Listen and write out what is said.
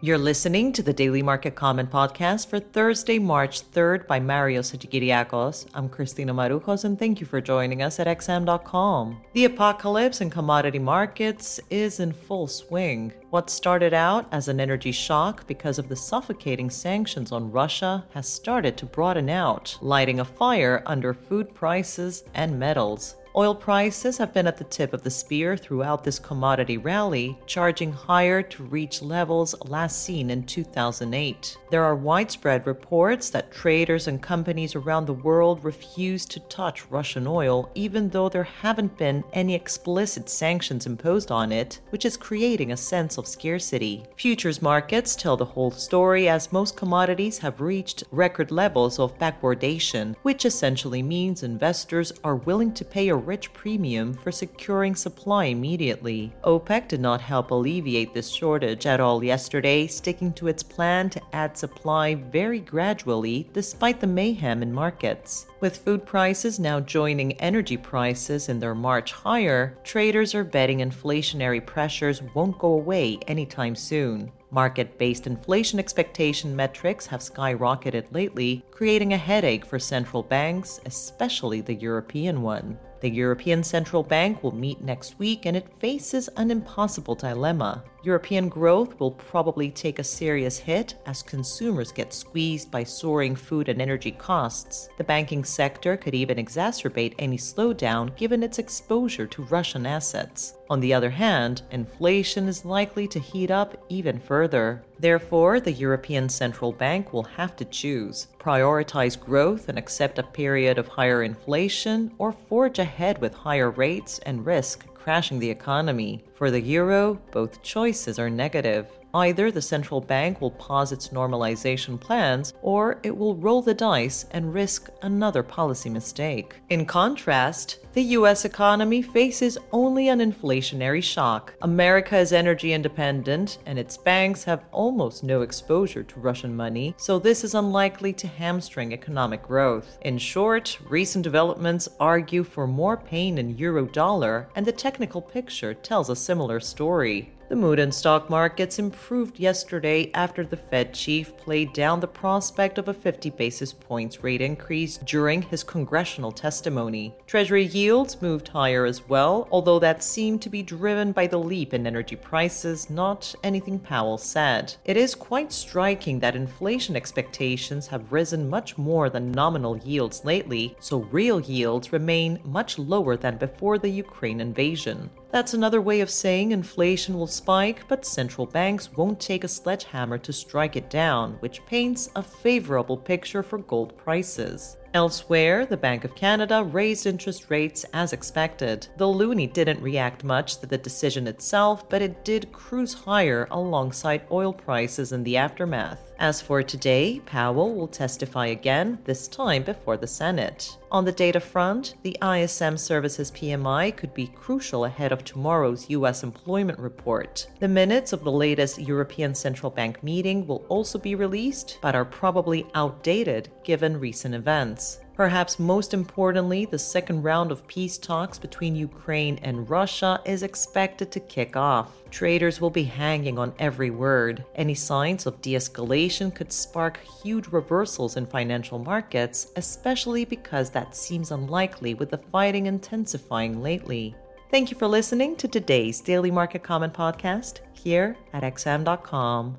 You're listening to the Daily Market Comment podcast for Thursday, March 3rd by Mario Hadjikyriacos. I'm Christina Marujos and thank you for joining us at XM.com. The apocalypse in commodity markets is in full swing. What started out as an energy shock because of the suffocating sanctions on Russia has started to broaden out, lighting a fire under food prices and metals. Oil prices have been at the tip of the spear throughout this commodity rally, charging higher to reach levels last seen in 2008. There are widespread reports that traders and companies around the world refuse to touch Russian oil, even though there haven't been any explicit sanctions imposed on it, which is creating a sense of scarcity. Futures markets tell the whole story as most commodities have reached record levels of backwardation, which essentially means investors are willing to pay a rich premium for securing supply immediately. OPEC did not help alleviate this shortage at all yesterday, sticking to its plan to add supply very gradually despite the mayhem in markets. With food prices now joining energy prices in their march higher, traders are betting inflationary pressures won't go away anytime soon. Market based inflation expectation metrics have skyrocketed lately, creating a headache for central banks, especially the European one. The European Central Bank will meet next week and it faces an impossible dilemma. European growth will probably take a serious hit as consumers get squeezed by soaring food and energy costs. The banking sector could even exacerbate any slowdown given its exposure to Russian assets. On the other hand, inflation is likely to heat up even further. Therefore, the European Central Bank will have to choose prioritize growth and accept a period of higher inflation, or forge ahead with higher rates and risk crashing the economy. For the euro, both choices are negative. Either the central bank will pause its normalization plans, or it will roll the dice and risk another policy mistake. In contrast, the US economy faces only an inflationary shock. America is energy independent, and its banks have almost no exposure to Russian money, so this is unlikely to hamstring economic growth. In short, recent developments argue for more pain in euro dollar, and the technical picture tells a similar story. The mood in stock markets improved yesterday after the Fed chief played down the prospect of a 50 basis points rate increase during his congressional testimony. Treasury yields moved higher as well, although that seemed to be driven by the leap in energy prices, not anything Powell said. It is quite striking that inflation expectations have risen much more than nominal yields lately, so real yields remain much lower than before the Ukraine invasion. That's another way of saying inflation will spike, but central banks won't take a sledgehammer to strike it down, which paints a favorable picture for gold prices. Elsewhere, the Bank of Canada raised interest rates as expected. The loonie didn't react much to the decision itself, but it did cruise higher alongside oil prices in the aftermath. As for today, Powell will testify again, this time before the Senate. On the data front, the ISM Services PMI could be crucial ahead of tomorrow's U.S. employment report. The minutes of the latest European Central Bank meeting will also be released, but are probably outdated given recent events. Perhaps most importantly, the second round of peace talks between Ukraine and Russia is expected to kick off. Traders will be hanging on every word. Any signs of de escalation could spark huge reversals in financial markets, especially because that seems unlikely with the fighting intensifying lately. Thank you for listening to today's Daily Market Comment podcast here at XM.com.